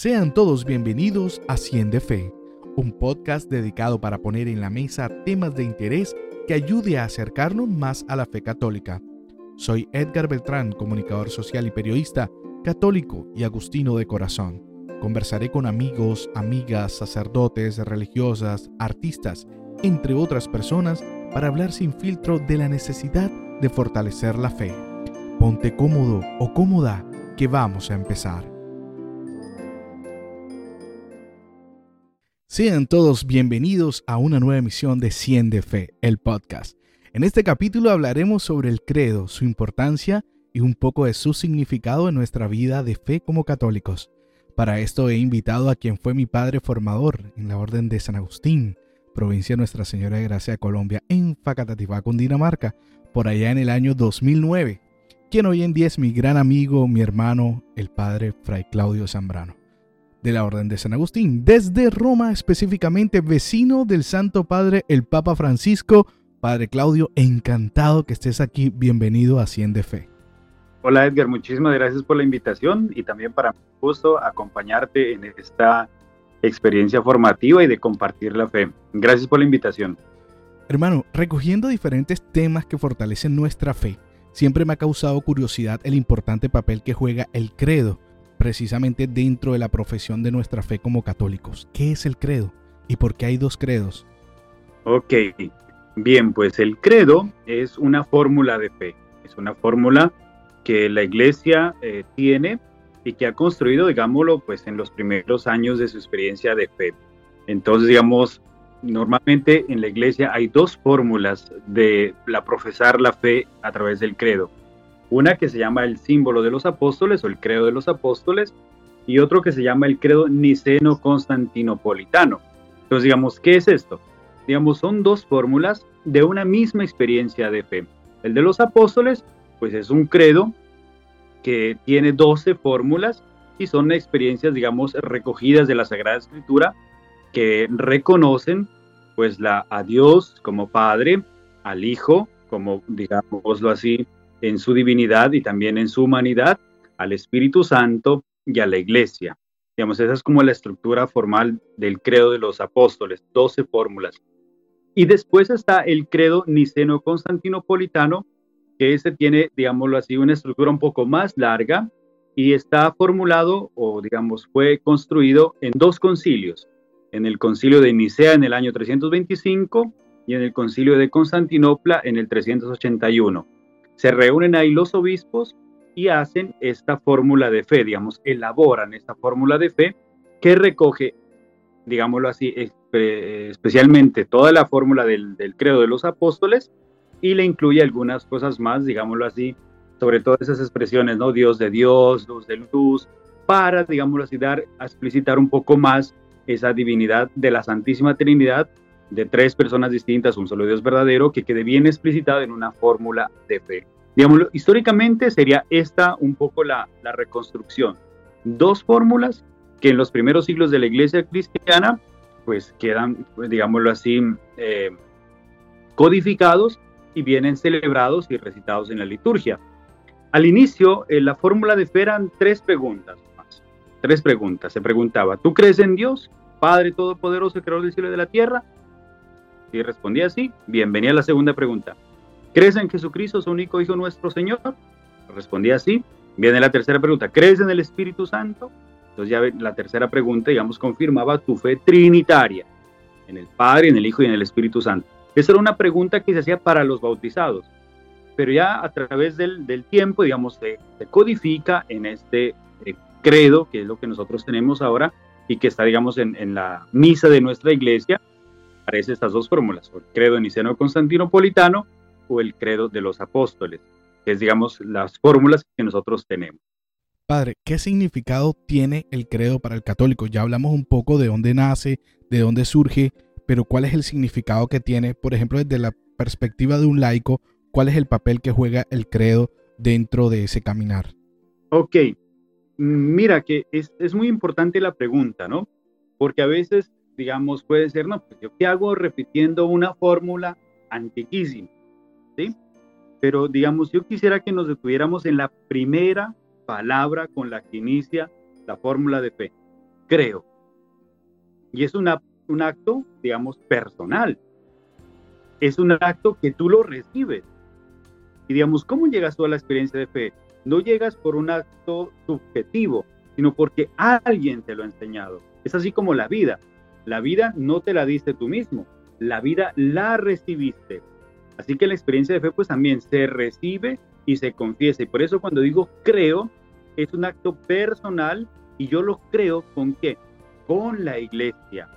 Sean todos bienvenidos a Cien de Fe, un podcast dedicado para poner en la mesa temas de interés que ayude a acercarnos más a la fe católica. Soy Edgar Beltrán, comunicador social y periodista, católico y agustino de corazón. Conversaré con amigos, amigas, sacerdotes, religiosas, artistas, entre otras personas, para hablar sin filtro de la necesidad de fortalecer la fe. Ponte cómodo o cómoda, que vamos a empezar. Sean todos bienvenidos a una nueva emisión de Cien de Fe, el podcast. En este capítulo hablaremos sobre el credo, su importancia y un poco de su significado en nuestra vida de fe como católicos. Para esto he invitado a quien fue mi padre formador en la Orden de San Agustín, provincia de Nuestra Señora de Gracia de Colombia, en Facatativá, Cundinamarca, por allá en el año 2009, quien hoy en día es mi gran amigo, mi hermano, el padre Fray Claudio Zambrano de la Orden de San Agustín, desde Roma específicamente, vecino del Santo Padre, el Papa Francisco. Padre Claudio, encantado que estés aquí. Bienvenido a Cien de Fe. Hola Edgar, muchísimas gracias por la invitación y también para mí gusto acompañarte en esta experiencia formativa y de compartir la fe. Gracias por la invitación. Hermano, recogiendo diferentes temas que fortalecen nuestra fe, siempre me ha causado curiosidad el importante papel que juega el credo precisamente dentro de la profesión de nuestra fe como católicos. ¿Qué es el credo y por qué hay dos credos? Ok, bien, pues el credo es una fórmula de fe, es una fórmula que la iglesia eh, tiene y que ha construido, digámoslo, pues en los primeros años de su experiencia de fe. Entonces, digamos, normalmente en la iglesia hay dos fórmulas de la profesar la fe a través del credo. Una que se llama el símbolo de los apóstoles o el credo de los apóstoles y otro que se llama el credo niceno-constantinopolitano. Entonces, digamos, ¿qué es esto? Digamos, son dos fórmulas de una misma experiencia de fe. El de los apóstoles, pues es un credo que tiene 12 fórmulas y son experiencias, digamos, recogidas de la Sagrada Escritura que reconocen pues la, a Dios como Padre, al Hijo como, digámoslo así, en su divinidad y también en su humanidad, al Espíritu Santo y a la Iglesia. Digamos, esa es como la estructura formal del credo de los apóstoles, 12 fórmulas. Y después está el credo niceno-constantinopolitano, que ese tiene, digámoslo así, una estructura un poco más larga y está formulado o, digamos, fue construido en dos concilios, en el concilio de Nicea en el año 325 y en el concilio de Constantinopla en el 381 se reúnen ahí los obispos y hacen esta fórmula de fe, digamos, elaboran esta fórmula de fe que recoge, digámoslo así, especialmente toda la fórmula del, credo de los apóstoles y le incluye algunas cosas más, digámoslo así, sobre todo esas expresiones, ¿no? Dios de Dios, luz de luz, para, digámoslo así, dar, a explicitar un poco más esa divinidad de la Santísima Trinidad de tres personas distintas, un solo Dios verdadero, que quede bien explicitado en una fórmula de fe. Digamos, históricamente sería esta un poco la, la reconstrucción. Dos fórmulas que en los primeros siglos de la iglesia cristiana, pues quedan, digámoslo así, eh, codificados y vienen celebrados y recitados en la liturgia. Al inicio, en la fórmula de fe eran tres preguntas más. Tres preguntas. Se preguntaba, ¿tú crees en Dios, Padre Todopoderoso, Creador del cielo y de la tierra? Si respondía así, bienvenida a la segunda pregunta. ¿Crees en Jesucristo, su único Hijo nuestro Señor? Respondía así. Viene la tercera pregunta. ¿Crees en el Espíritu Santo? Entonces ya la tercera pregunta, digamos, confirmaba tu fe trinitaria, en el Padre, en el Hijo y en el Espíritu Santo. Esa era una pregunta que se hacía para los bautizados, pero ya a través del, tiempo, digamos, se, codifica en este eh, credo, que es lo que nosotros tenemos ahora y que está, digamos, en, en la misa de nuestra iglesia, aparecen estas dos fórmulas, el credo niceno-constantinopolitano o el credo de los apóstoles, que es, digamos, las fórmulas que nosotros tenemos. Padre, ¿qué significado tiene el credo para el católico? Ya hablamos un poco de dónde nace, de dónde surge, pero ¿cuál es el significado que tiene, por ejemplo, desde la perspectiva de un laico, cuál es el papel que juega el credo dentro de ese caminar? Ok, mira que es, es muy importante la pregunta, ¿no? Porque a veces digamos, puede ser, no, pues yo qué hago repitiendo una fórmula antiquísima, ¿sí? Pero, digamos, yo quisiera que nos detuviéramos en la primera palabra con la que inicia la fórmula de fe. creo. Y es una, un acto, digamos, personal. Es un acto que tú lo recibes. Y digamos, ¿cómo llegas tú a la experiencia de fe? No llegas por un acto subjetivo, sino porque alguien te lo ha enseñado. Es así como la vida. La vida no te la diste tú mismo, la vida la recibiste. Así que la experiencia de fe pues también se recibe y se confiesa. Y por eso cuando digo creo, es un acto personal y yo lo creo con qué? Con la iglesia,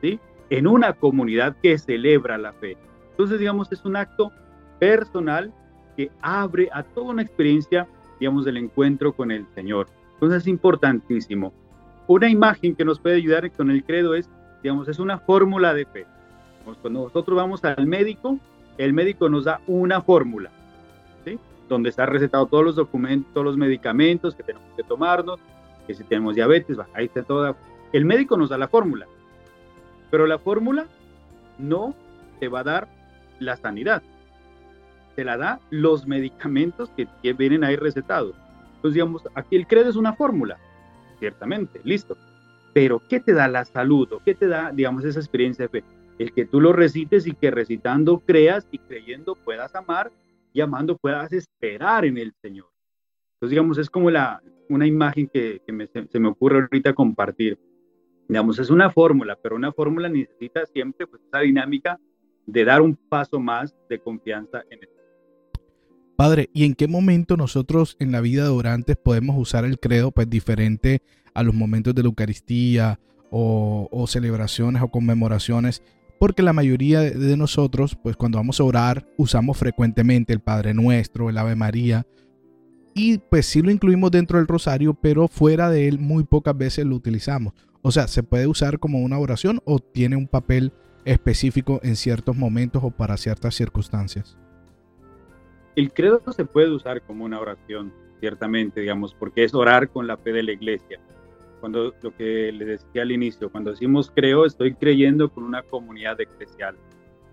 ¿sí? En una comunidad que celebra la fe. Entonces, digamos, es un acto personal que abre a toda una experiencia, digamos, del encuentro con el Señor. Entonces es importantísimo. Una imagen que nos puede ayudar con el credo es, digamos, es una fórmula de fe. Cuando nosotros vamos al médico, el médico nos da una fórmula, ¿sí? donde está recetado todos los documentos, todos los medicamentos que tenemos que tomarnos, que si tenemos diabetes, ahí está toda. El médico nos da la fórmula, pero la fórmula no te va a dar la sanidad, te la da los medicamentos que, que vienen ahí recetados. Entonces, digamos, aquí el credo es una fórmula, ciertamente, listo. Pero, ¿qué te da la salud o qué te da, digamos, esa experiencia de fe? el que tú lo recites y que recitando creas y creyendo puedas amar y amando puedas esperar en el Señor. Entonces, digamos, es como la, una imagen que, se me ocurre ahorita compartir. Digamos, es una fórmula, pero una fórmula necesita siempre pues, esa dinámica de dar un paso más de confianza en el Padre, ¿y en qué momento nosotros en la vida de orantes podemos usar el credo pues diferente a los momentos de la Eucaristía o, o celebraciones o conmemoraciones? porque la mayoría de nosotros, pues cuando vamos a orar, usamos frecuentemente el Padre Nuestro, el Ave María, y pues sí lo incluimos dentro del rosario, pero fuera de él muy pocas veces lo utilizamos. O sea, ¿se puede usar como una oración o tiene un papel específico en ciertos momentos o para ciertas circunstancias? El credo se puede usar como una oración, ciertamente, digamos, porque es orar con la fe de la iglesia cuando lo que le decía al inicio, cuando decimos creo, estoy creyendo con una comunidad eclesial.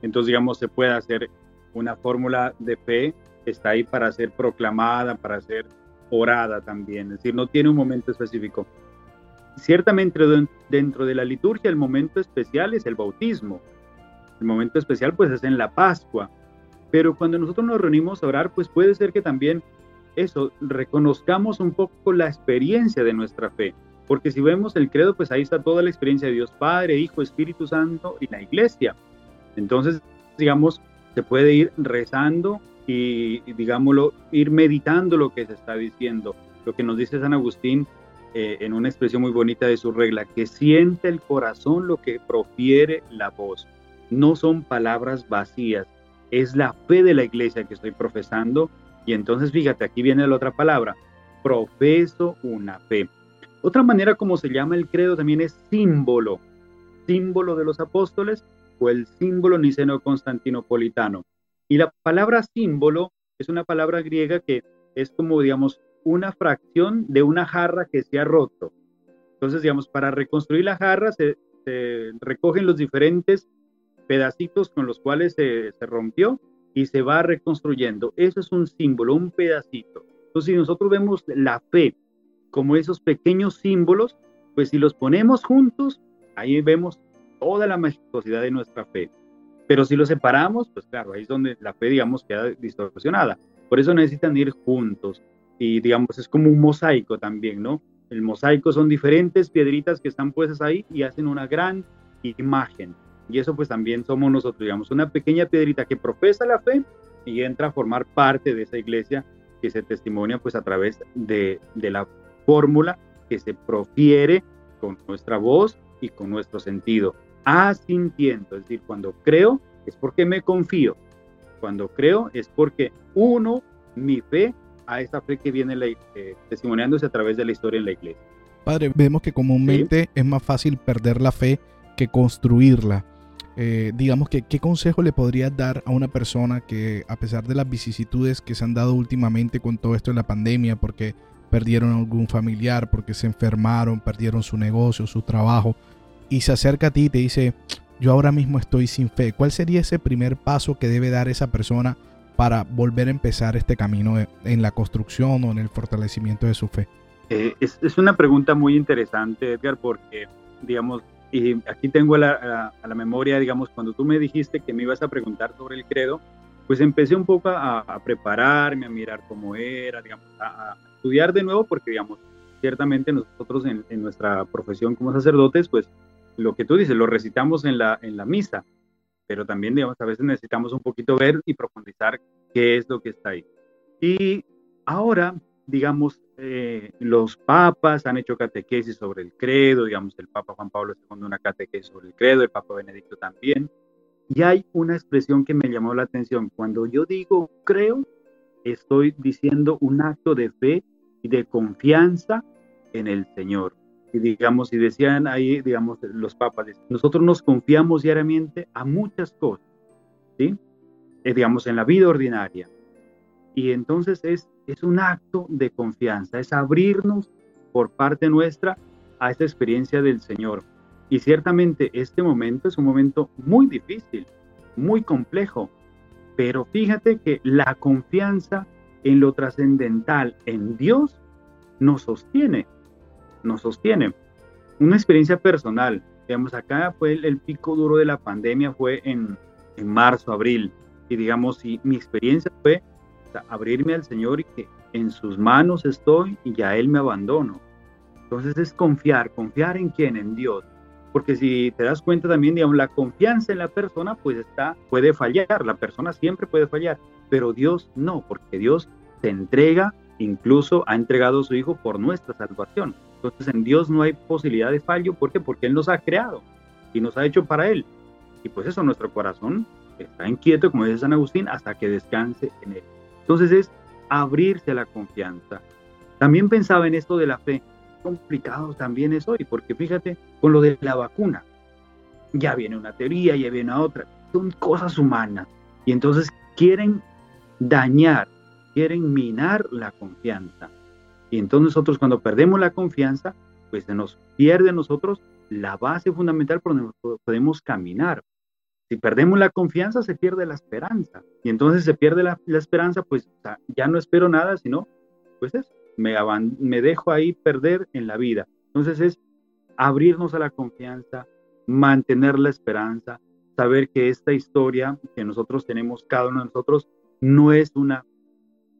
Entonces, digamos, se puede hacer una fórmula de fe está ahí para ser proclamada, para ser orada también, es decir, no tiene un momento específico. Ciertamente dentro de la liturgia el momento especial es el bautismo, el momento especial pues es en la Pascua, pero cuando nosotros nos reunimos a orar pues puede ser que también eso, reconozcamos un poco la experiencia de nuestra fe, porque si vemos el credo, pues ahí está toda la experiencia de Dios Padre, Hijo, Espíritu Santo y la iglesia. Entonces, digamos, se puede ir rezando y, digámoslo, ir meditando lo que se está diciendo. Lo que nos dice San Agustín eh, en una expresión muy bonita de su regla, que siente el corazón lo que profiere la voz. No son palabras vacías, es la fe de la iglesia que estoy profesando. Y entonces, fíjate, aquí viene la otra palabra, profeso una fe. Otra manera como se llama el credo también es símbolo, símbolo de los apóstoles o el símbolo niceno-constantinopolitano. Y la palabra símbolo es una palabra griega que es como, digamos, una fracción de una jarra que se ha roto. Entonces, digamos, para reconstruir la jarra se, recogen los diferentes pedacitos con los cuales se, se rompió y se va reconstruyendo. Eso es un símbolo, un pedacito. Entonces, si nosotros vemos la fe como esos pequeños símbolos, pues si los ponemos juntos, ahí vemos toda la majestuosidad de nuestra fe. Pero si los separamos, pues claro, ahí es donde la fe, digamos, queda distorsionada. Por eso necesitan ir juntos. Y digamos, es como un mosaico también, ¿no? El mosaico son diferentes piedritas que están puestas ahí y hacen una gran imagen. Y eso pues también somos nosotros, digamos, una pequeña piedrita que profesa la fe y entra a formar parte de esa iglesia que se testimonia pues a través de, de la fórmula que se profiere con nuestra voz y con nuestro sentido, asintiendo, es decir, cuando creo es porque me confío, cuando creo es porque uno mi fe a esa fe que viene eh, testimoniándose a través de la historia en la iglesia. Padre, vemos que comúnmente es más fácil perder la fe que construirla. Eh, digamos que, ¿qué consejo le podrías dar a una persona que, a pesar de las vicisitudes que se han dado últimamente con todo esto de la pandemia, porque perdieron algún familiar, porque se enfermaron, perdieron su negocio, su trabajo, y se acerca a ti y te dice, yo ahora mismo estoy sin fe. ¿Cuál sería ese primer paso que debe dar esa persona para volver a empezar este camino en la construcción o en el fortalecimiento de su fe? Eh, es, es, una pregunta muy interesante, Edgar, porque, digamos, y aquí tengo a la, a, la, memoria, digamos, cuando tú me dijiste que me ibas a preguntar sobre el credo, pues empecé un poco a, a prepararme, a mirar cómo era, digamos, a, a, estudiar de nuevo, porque, digamos, ciertamente nosotros en, en, nuestra profesión como sacerdotes, pues lo que tú dices, lo recitamos en la, en la misa, pero también, digamos, a veces necesitamos un poquito ver y profundizar qué es lo que está ahí. Y ahora, digamos, eh, los papas han hecho catequesis sobre el credo, digamos, el Papa Juan Pablo II una catequesis sobre el credo, el Papa Benedicto también. Y hay una expresión que me llamó la atención. Cuando yo digo creo, estoy diciendo un acto de fe y de confianza en el Señor. Y digamos, y decían ahí, digamos, los papas, nosotros nos confiamos diariamente a muchas cosas, ¿sí? Eh, digamos, en la vida ordinaria. Y entonces es es un acto de confianza, es abrirnos por parte nuestra a esta experiencia del Señor. Y ciertamente este momento es un momento muy difícil, muy complejo, pero fíjate que la confianza en lo trascendental, en Dios, nos sostiene, nos sostiene. Una experiencia personal, digamos, acá fue el, pico duro de la pandemia, fue en, en marzo, abril, y digamos, y mi experiencia fue abrirme al Señor y que en sus manos estoy y a Él me abandono. Entonces es confiar, confiar en quién, en Dios. Porque si te das cuenta también, digamos, la confianza en la persona, pues está, puede fallar, la persona siempre puede fallar, pero Dios no, porque Dios se entrega, incluso ha entregado a su Hijo por nuestra salvación. Entonces en Dios no hay posibilidad de fallo, ¿por qué? Porque Él nos ha creado y nos ha hecho para Él. Y pues eso, nuestro corazón está inquieto, como dice San Agustín, hasta que descanse en Él. Entonces es abrirse a la confianza. También pensaba en esto de la fe. Complicado también es hoy, porque fíjate, con lo de la vacuna, ya viene una teoría, ya viene otra. Son cosas humanas. Y entonces quieren dañar, quieren minar la confianza. Y entonces nosotros cuando perdemos la confianza, pues se nos pierde a nosotros la base fundamental por donde podemos caminar. Si perdemos la confianza, se pierde la esperanza. Y entonces se pierde la, esperanza, pues ya no espero nada, sino, pues es, me, me dejo ahí perder en la vida. Entonces es abrirnos a la confianza, mantener la esperanza, saber que esta historia que nosotros tenemos, cada uno de nosotros, no es una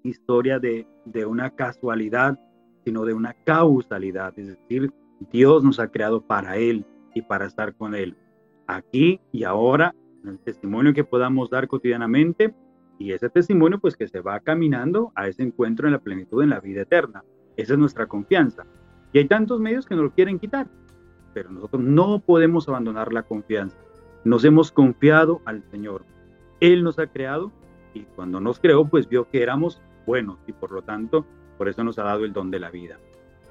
historia de, de una casualidad, sino de una causalidad. Es decir, Dios nos ha creado para Él y para estar con Él aquí y ahora, el testimonio que podamos dar cotidianamente y ese testimonio pues que se va caminando a ese encuentro en la plenitud en la vida eterna. Esa es nuestra confianza. Y hay tantos medios que nos lo quieren quitar, pero nosotros no podemos abandonar la confianza. Nos hemos confiado al Señor. Él nos ha creado y cuando nos creó pues vio que éramos buenos y por lo tanto por eso nos ha dado el don de la vida.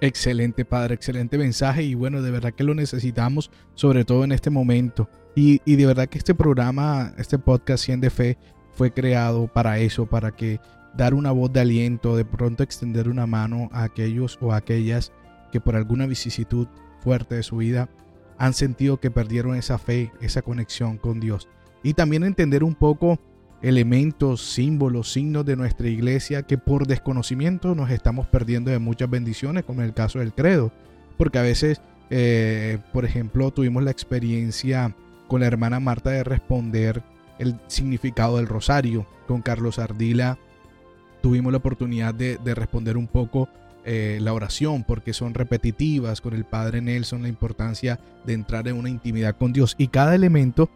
Excelente, Padre, excelente mensaje y bueno, de verdad que lo necesitamos, sobre todo en este momento. Y, de verdad que este programa, este podcast 100 de Fe, fue creado para eso, para que dar una voz de aliento, de pronto extender una mano a aquellos o aquellas que por alguna vicisitud fuerte de su vida han sentido que perdieron esa fe, esa conexión con Dios. Y también entender un poco elementos, símbolos, signos de nuestra iglesia que por desconocimiento nos estamos perdiendo de muchas bendiciones, como en el caso del credo. Porque a veces, eh, por ejemplo, tuvimos la experiencia con la hermana Marta de responder el significado del rosario. Con Carlos Ardila tuvimos la oportunidad de, responder un poco eh, la oración, porque son repetitivas. Con el Padre Nelson, la importancia de entrar en una intimidad con Dios. Y cada elemento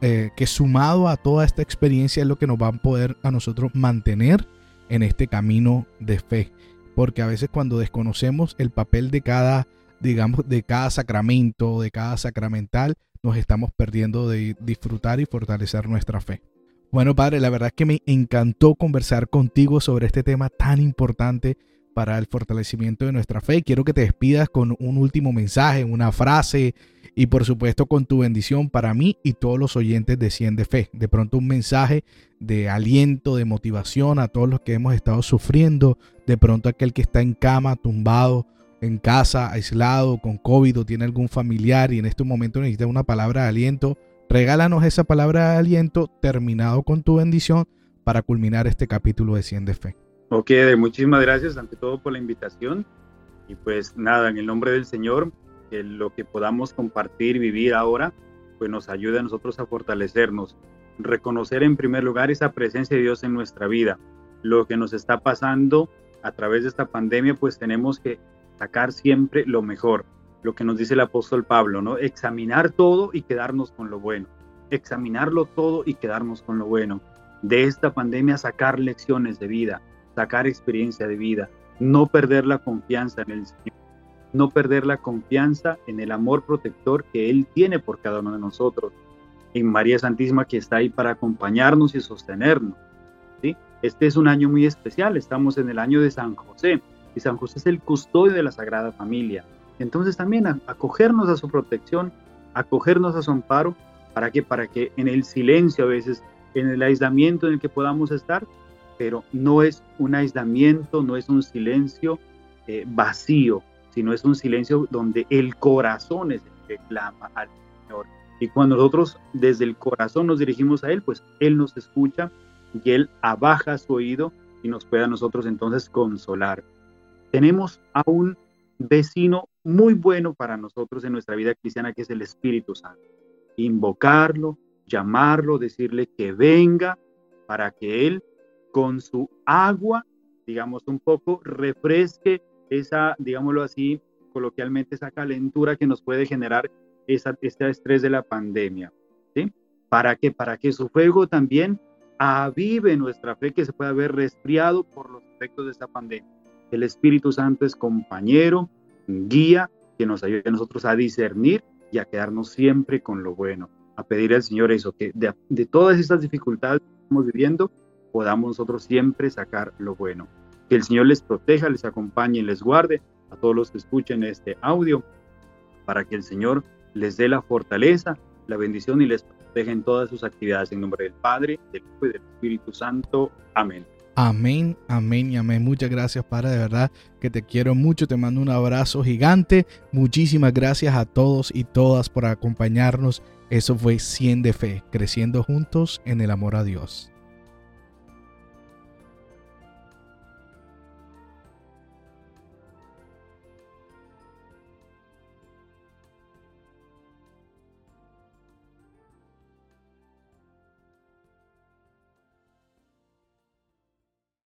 eh, que sumado a toda esta experiencia es lo que nos va a poder a nosotros mantener en este camino de fe. Porque a veces cuando desconocemos el papel de cada, digamos, de cada sacramento, de cada sacramental, nos estamos perdiendo de disfrutar y fortalecer nuestra fe. Bueno, Padre, la verdad es que me encantó conversar contigo sobre este tema tan importante para el fortalecimiento de nuestra fe. Quiero que te despidas con un último mensaje, una frase y por supuesto con tu bendición para mí y todos los oyentes de Cien de Fe. De pronto un mensaje de aliento, de motivación a todos los que hemos estado sufriendo. De pronto aquel que está en cama, tumbado, en casa, aislado, con COVID o tiene algún familiar y en este momento necesita una palabra de aliento. Regálanos esa palabra de aliento terminado con tu bendición para culminar este capítulo de Cien de Fe. Ok, muchísimas gracias ante todo por la invitación. Y pues nada, en el nombre del Señor, que lo que podamos compartir, vivir ahora, pues nos ayude a nosotros a fortalecernos, reconocer en primer lugar esa presencia de Dios en nuestra vida. Lo que nos está pasando a través de esta pandemia, pues tenemos que sacar siempre lo mejor, lo que nos dice el apóstol Pablo, ¿no? Examinar todo y quedarnos con lo bueno. Examinarlo todo y quedarnos con lo bueno. De esta pandemia sacar lecciones de vida, sacar experiencia de vida, no perder la confianza en el Señor, no perder la confianza en el amor protector que Él tiene por cada uno de nosotros, en María Santísima que está ahí para acompañarnos y sostenernos. ¿sí? Este es un año muy especial, estamos en el año de San José, y San José es el custodio de la Sagrada Familia. Entonces también acogernos a su protección, acogernos a su amparo, ¿para que Para que en el silencio a veces, en el aislamiento en el que podamos estar, pero no es un aislamiento, no es un silencio eh, vacío, sino es un silencio donde el corazón es el que clama al Señor. Y cuando nosotros desde el corazón nos dirigimos a Él, pues Él nos escucha y Él abaja su oído y nos puede a nosotros entonces consolar. Tenemos a un vecino muy bueno para nosotros en nuestra vida cristiana, que es el Espíritu Santo. Invocarlo, llamarlo, decirle que venga para que Él con su agua, digamos un poco, refresque esa, digámoslo así, coloquialmente, esa calentura que nos puede generar esa, este estrés de la pandemia. ¿sí? ¿Para que Para que su fuego también avive nuestra fe que se pueda ver resfriado por los efectos de esta pandemia. El Espíritu Santo es compañero, guía, que nos ayude a nosotros a discernir y a quedarnos siempre con lo bueno, a pedir al Señor eso, que de, de todas estas dificultades que estamos viviendo, podamos nosotros siempre sacar lo bueno. Que el Señor les proteja, les acompañe y les guarde a todos los que escuchen este audio, para que el Señor les dé la fortaleza, la bendición y les proteja en todas sus actividades. En nombre del Padre, del Hijo y del Espíritu Santo. Amén. Amén, amén y amén. Muchas gracias, Padre. De verdad que te quiero mucho. Te mando un abrazo gigante. Muchísimas gracias a todos y todas por acompañarnos. Eso fue 100 de fe, creciendo juntos en el amor a Dios.